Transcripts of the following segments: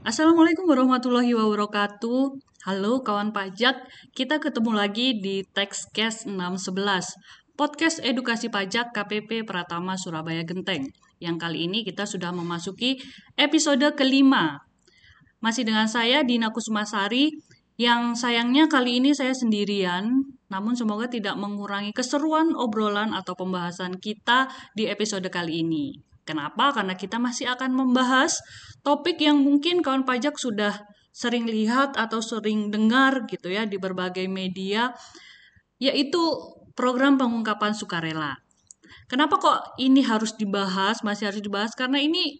Assalamualaikum warahmatullahi wabarakatuh. Halo kawan pajak, kita ketemu lagi di Textcast 611, podcast edukasi pajak KPP Pratama Surabaya Genteng. Yang kali ini kita sudah memasuki episode kelima. Masih dengan saya Dina Kusumasari, yang sayangnya kali ini saya sendirian, namun semoga tidak mengurangi keseruan obrolan atau pembahasan kita di episode kali ini. Kenapa? Karena kita masih akan membahas topik yang mungkin kawan pajak sudah sering lihat atau sering dengar gitu ya di berbagai media, yaitu program pengungkapan sukarela. Kenapa kok ini harus dibahas, masih harus dibahas? Karena ini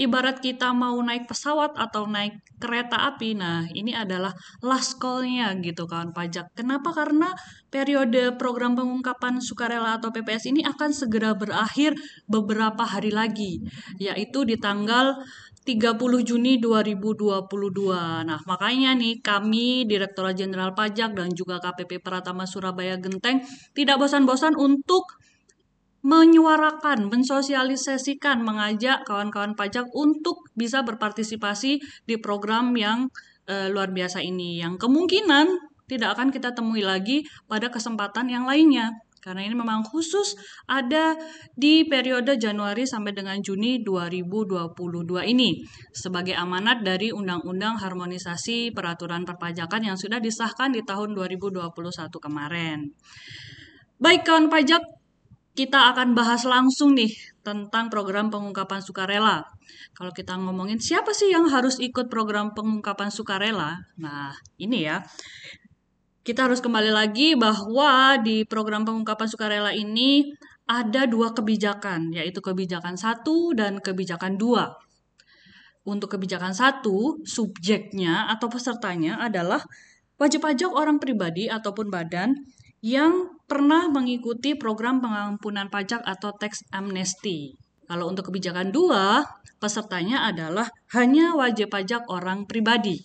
ibarat kita mau naik pesawat atau naik kereta api, nah ini adalah last call-nya gitu kawan pajak. Kenapa? Karena periode program pengungkapan sukarela atau PPS ini akan segera berakhir beberapa hari lagi, yaitu di tanggal 30 Juni 2022. Nah, makanya nih kami Direktorat Jenderal Pajak dan juga KPP Pratama Surabaya Genteng tidak bosan-bosan untuk menyuarakan, mensosialisasikan, mengajak kawan-kawan pajak untuk bisa berpartisipasi di program yang e, luar biasa ini, yang kemungkinan tidak akan kita temui lagi pada kesempatan yang lainnya. Karena ini memang khusus ada di periode Januari sampai dengan Juni 2022 ini sebagai amanat dari Undang-Undang Harmonisasi Peraturan Perpajakan yang sudah disahkan di tahun 2021 kemarin. Baik kawan pajak, kita akan bahas langsung nih tentang program pengungkapan sukarela. Kalau kita ngomongin siapa sih yang harus ikut program pengungkapan sukarela? Nah, ini ya. Kita harus kembali lagi bahwa di program pengungkapan sukarela ini ada dua kebijakan, yaitu kebijakan satu dan kebijakan dua. Untuk kebijakan satu, subjeknya atau pesertanya adalah wajib pajak orang pribadi ataupun badan yang pernah mengikuti program pengampunan pajak atau tax amnesty. Kalau untuk kebijakan dua, pesertanya adalah hanya wajib pajak orang pribadi.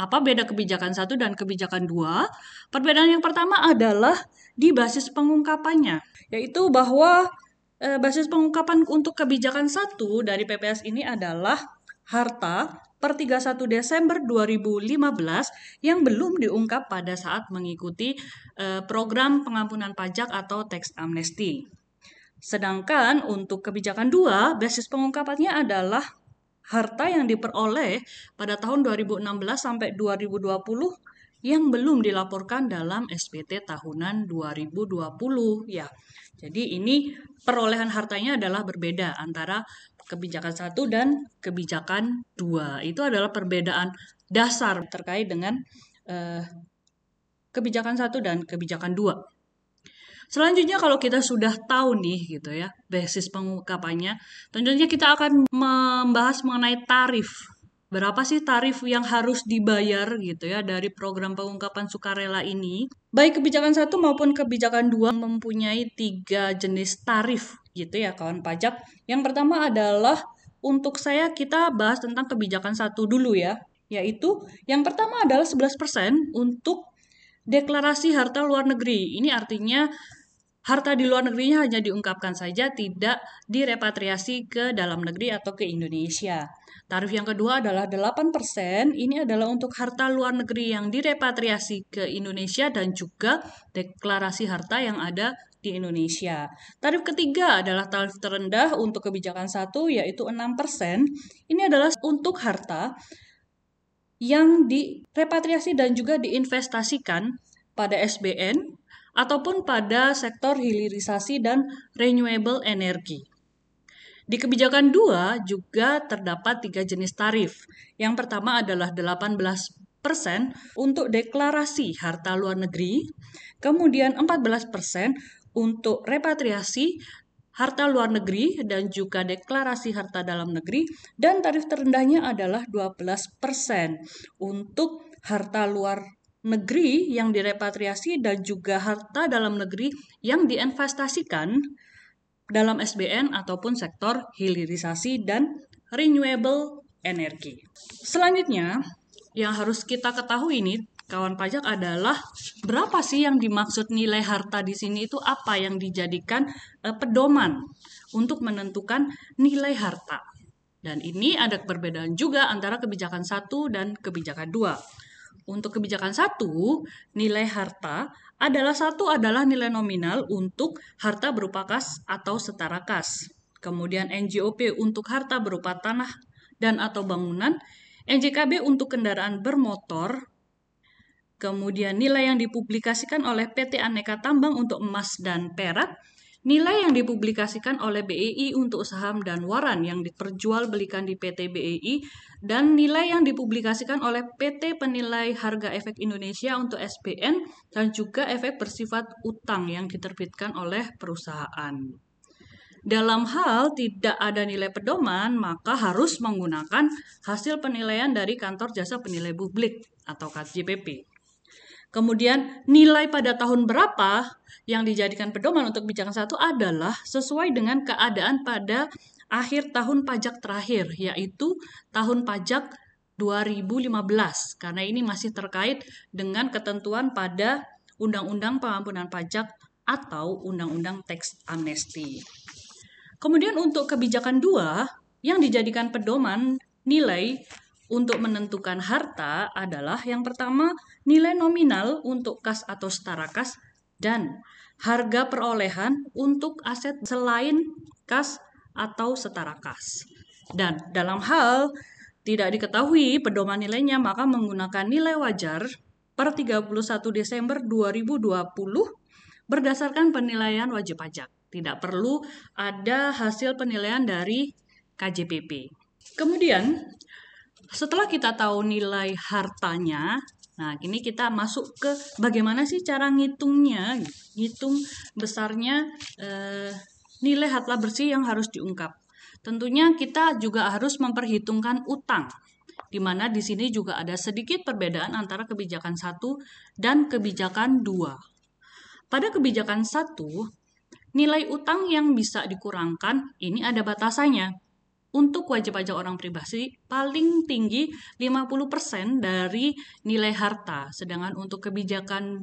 Apa beda kebijakan satu dan kebijakan dua? Perbedaan yang pertama adalah di basis pengungkapannya, yaitu bahwa e, basis pengungkapan untuk kebijakan satu dari PPS ini adalah harta per 31 Desember 2015 yang belum diungkap pada saat mengikuti uh, program pengampunan pajak atau tax amnesty. Sedangkan untuk kebijakan dua, basis pengungkapannya adalah harta yang diperoleh pada tahun 2016 sampai 2020 yang belum dilaporkan dalam SPT tahunan 2020 ya. Jadi ini perolehan hartanya adalah berbeda antara kebijakan satu dan kebijakan dua. Itu adalah perbedaan dasar terkait dengan uh, kebijakan satu dan kebijakan dua. Selanjutnya kalau kita sudah tahu nih gitu ya basis pengungkapannya, tentunya kita akan membahas mengenai tarif. Berapa sih tarif yang harus dibayar gitu ya dari program pengungkapan sukarela ini? Baik kebijakan satu maupun kebijakan dua mempunyai tiga jenis tarif gitu ya kawan pajak. Yang pertama adalah untuk saya kita bahas tentang kebijakan satu dulu ya, yaitu yang pertama adalah 11% untuk deklarasi harta luar negeri. Ini artinya harta di luar negerinya hanya diungkapkan saja, tidak direpatriasi ke dalam negeri atau ke Indonesia. Tarif yang kedua adalah 8%. Ini adalah untuk harta luar negeri yang direpatriasi ke Indonesia dan juga deklarasi harta yang ada di Indonesia. Tarif ketiga adalah tarif terendah untuk kebijakan satu yaitu 6%. Ini adalah untuk harta yang direpatriasi dan juga diinvestasikan pada SBN ataupun pada sektor hilirisasi dan renewable energy. Di kebijakan dua juga terdapat tiga jenis tarif. Yang pertama adalah 18 persen untuk deklarasi harta luar negeri, kemudian 14 persen untuk repatriasi harta luar negeri dan juga deklarasi harta dalam negeri dan tarif terendahnya adalah 12% untuk harta luar negeri yang direpatriasi dan juga harta dalam negeri yang diinvestasikan dalam SBN ataupun sektor hilirisasi dan renewable energy. Selanjutnya, yang harus kita ketahui ini kawan pajak adalah berapa sih yang dimaksud nilai harta di sini itu apa yang dijadikan uh, pedoman untuk menentukan nilai harta. Dan ini ada perbedaan juga antara kebijakan satu dan kebijakan dua. Untuk kebijakan satu, nilai harta adalah satu adalah nilai nominal untuk harta berupa kas atau setara kas. Kemudian NJOP untuk harta berupa tanah dan atau bangunan, NJKB untuk kendaraan bermotor, kemudian nilai yang dipublikasikan oleh PT Aneka Tambang untuk emas dan perak, Nilai yang dipublikasikan oleh BEI untuk saham dan waran yang diperjualbelikan di PT BEI dan nilai yang dipublikasikan oleh PT Penilai Harga Efek Indonesia untuk SPN dan juga efek bersifat utang yang diterbitkan oleh perusahaan. Dalam hal tidak ada nilai pedoman, maka harus menggunakan hasil penilaian dari Kantor Jasa Penilai Publik atau KJPP. Kemudian nilai pada tahun berapa yang dijadikan pedoman untuk kebijakan satu adalah sesuai dengan keadaan pada akhir tahun pajak terakhir, yaitu tahun pajak 2015, karena ini masih terkait dengan ketentuan pada Undang-Undang Pengampunan Pajak atau Undang-Undang Teks Amnesti. Kemudian untuk kebijakan dua, yang dijadikan pedoman nilai untuk menentukan harta adalah yang pertama nilai nominal untuk kas atau setara kas dan harga perolehan untuk aset selain kas atau setara kas. Dan dalam hal tidak diketahui pedoman nilainya maka menggunakan nilai wajar per 31 Desember 2020 berdasarkan penilaian wajib pajak. Tidak perlu ada hasil penilaian dari KJPP. Kemudian setelah kita tahu nilai hartanya, nah ini kita masuk ke bagaimana sih cara ngitungnya, ngitung besarnya eh, nilai harta bersih yang harus diungkap. Tentunya kita juga harus memperhitungkan utang, di mana di sini juga ada sedikit perbedaan antara kebijakan satu dan kebijakan dua. Pada kebijakan satu, nilai utang yang bisa dikurangkan ini ada batasannya untuk wajib pajak orang pribadi paling tinggi 50% dari nilai harta. Sedangkan untuk kebijakan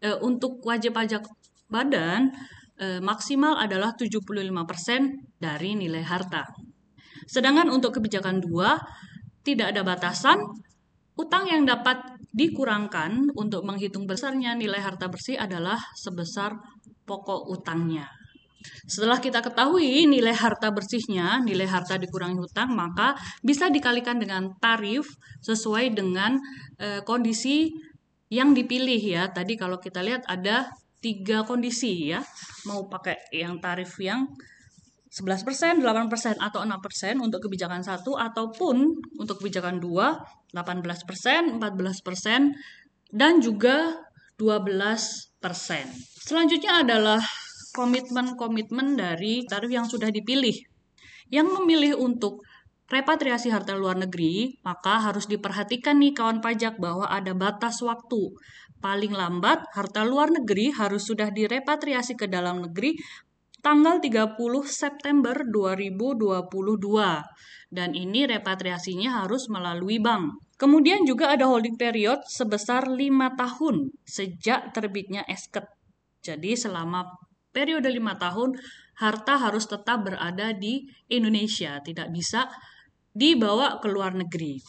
eh, untuk wajib pajak badan eh, maksimal adalah 75% dari nilai harta. Sedangkan untuk kebijakan dua tidak ada batasan utang yang dapat dikurangkan untuk menghitung besarnya nilai harta bersih adalah sebesar pokok utangnya. Setelah kita ketahui nilai harta bersihnya, nilai harta dikurangi hutang, maka bisa dikalikan dengan tarif sesuai dengan e, kondisi yang dipilih ya. Tadi kalau kita lihat ada tiga kondisi ya. Mau pakai yang tarif yang 11%, 8%, atau 6% untuk kebijakan satu ataupun untuk kebijakan 2, 18%, 14%, dan juga 12%. Selanjutnya adalah komitmen-komitmen dari tarif yang sudah dipilih. Yang memilih untuk repatriasi harta luar negeri, maka harus diperhatikan nih kawan pajak bahwa ada batas waktu. Paling lambat, harta luar negeri harus sudah direpatriasi ke dalam negeri tanggal 30 September 2022. Dan ini repatriasinya harus melalui bank. Kemudian juga ada holding period sebesar 5 tahun sejak terbitnya esket. Jadi selama periode lima tahun harta harus tetap berada di Indonesia, tidak bisa dibawa ke luar negeri.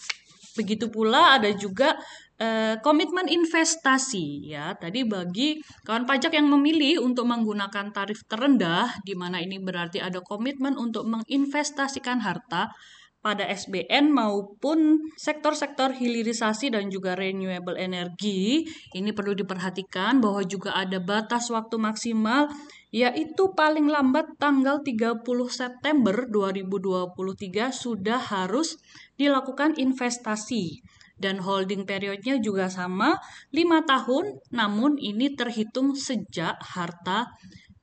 Begitu pula ada juga eh, komitmen investasi ya. Tadi bagi kawan pajak yang memilih untuk menggunakan tarif terendah di mana ini berarti ada komitmen untuk menginvestasikan harta pada SBN maupun sektor-sektor hilirisasi dan juga renewable energy. Ini perlu diperhatikan bahwa juga ada batas waktu maksimal yaitu paling lambat tanggal 30 September 2023 sudah harus dilakukan investasi dan holding periodnya juga sama 5 tahun namun ini terhitung sejak harta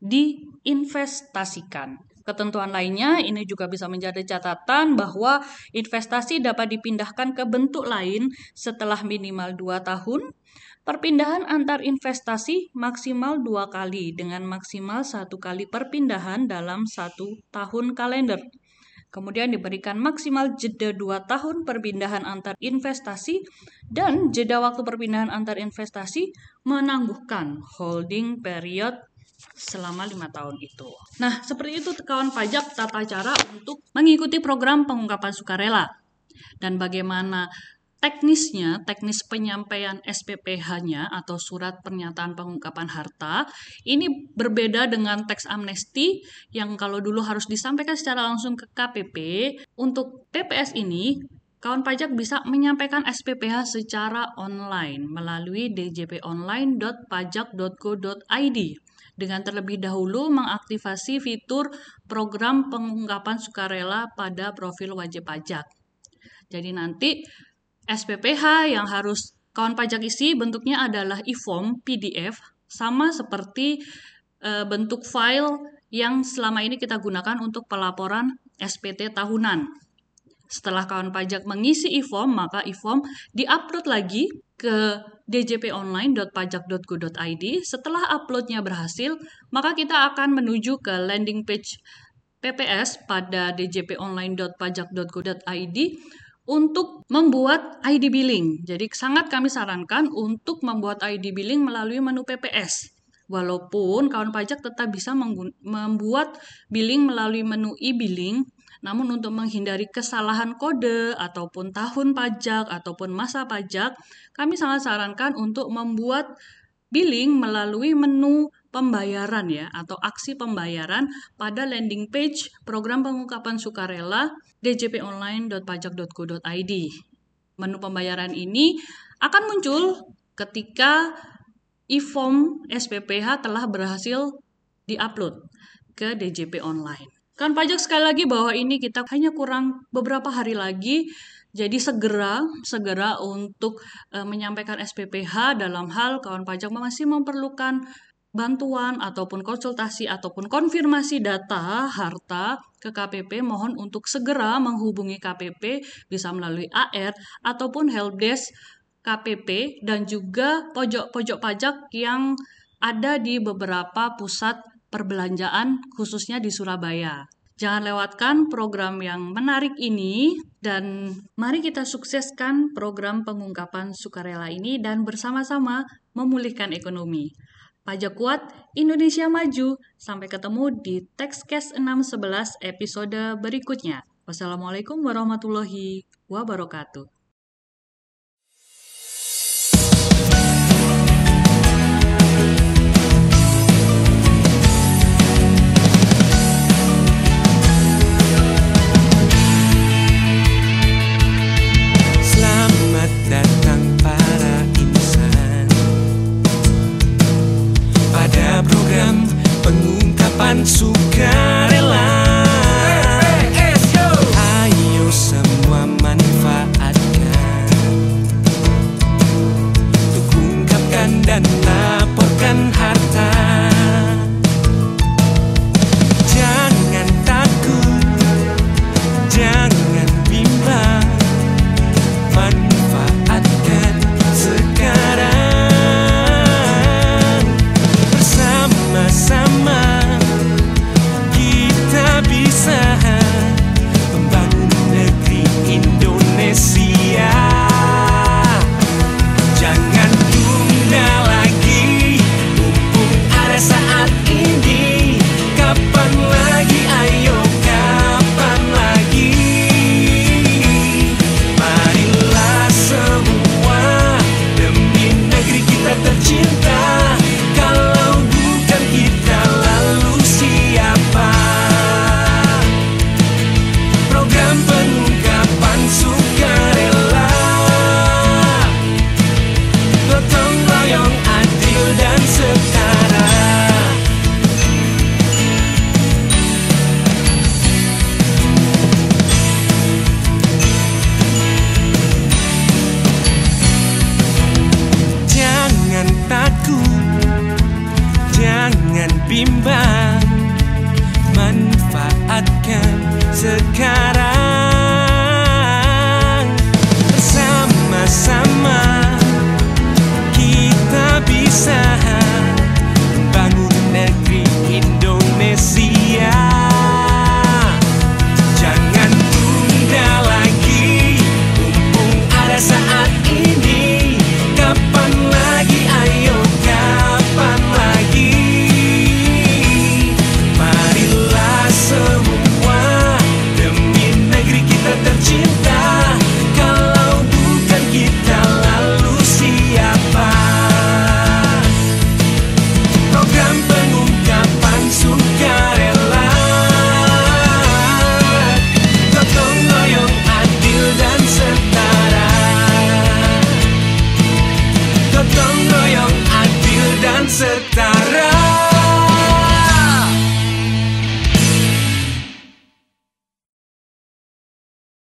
diinvestasikan. Ketentuan lainnya ini juga bisa menjadi catatan bahwa investasi dapat dipindahkan ke bentuk lain setelah minimal 2 tahun. Perpindahan antar investasi maksimal dua kali dengan maksimal satu kali perpindahan dalam satu tahun kalender. Kemudian diberikan maksimal jeda 2 tahun perpindahan antar investasi dan jeda waktu perpindahan antar investasi menangguhkan holding period selama lima tahun itu. Nah, seperti itu kawan pajak tata cara untuk mengikuti program pengungkapan sukarela dan bagaimana teknisnya, teknis penyampaian SPPH-nya atau surat pernyataan pengungkapan harta ini berbeda dengan teks amnesti yang kalau dulu harus disampaikan secara langsung ke KPP. Untuk TPS ini kawan pajak bisa menyampaikan SPPH secara online melalui djponline.pajak.go.id dengan terlebih dahulu mengaktifasi fitur program pengungkapan sukarela pada profil wajib pajak. Jadi nanti SPPH yang harus kawan pajak isi bentuknya adalah e-form PDF sama seperti e, bentuk file yang selama ini kita gunakan untuk pelaporan SPT tahunan. Setelah kawan pajak mengisi e-form, maka e-form diupload lagi ke djponline.pajak.go.id. Setelah uploadnya berhasil, maka kita akan menuju ke landing page PPS pada djponline.pajak.go.id untuk membuat ID billing. Jadi sangat kami sarankan untuk membuat ID billing melalui menu PPS. Walaupun kawan pajak tetap bisa membuat billing melalui menu e-billing, namun untuk menghindari kesalahan kode ataupun tahun pajak ataupun masa pajak, kami sangat sarankan untuk membuat billing melalui menu pembayaran ya atau aksi pembayaran pada landing page program pengungkapan sukarela djponline.pajak.go.id. Menu pembayaran ini akan muncul ketika e-form SPPH telah berhasil diupload ke DJP Online. Kan pajak sekali lagi bahwa ini kita hanya kurang beberapa hari lagi. Jadi segera segera untuk e, menyampaikan SPPH dalam hal kawan pajak masih memerlukan bantuan ataupun konsultasi ataupun konfirmasi data harta ke KPP mohon untuk segera menghubungi KPP bisa melalui AR ataupun helpdesk KPP dan juga pojok-pojok pajak yang ada di beberapa pusat perbelanjaan khususnya di Surabaya. Jangan lewatkan program yang menarik ini dan mari kita sukseskan program pengungkapan sukarela ini dan bersama-sama memulihkan ekonomi. Pajak kuat, Indonesia maju. Sampai ketemu di Textcast 611 episode berikutnya. Wassalamualaikum warahmatullahi wabarakatuh. and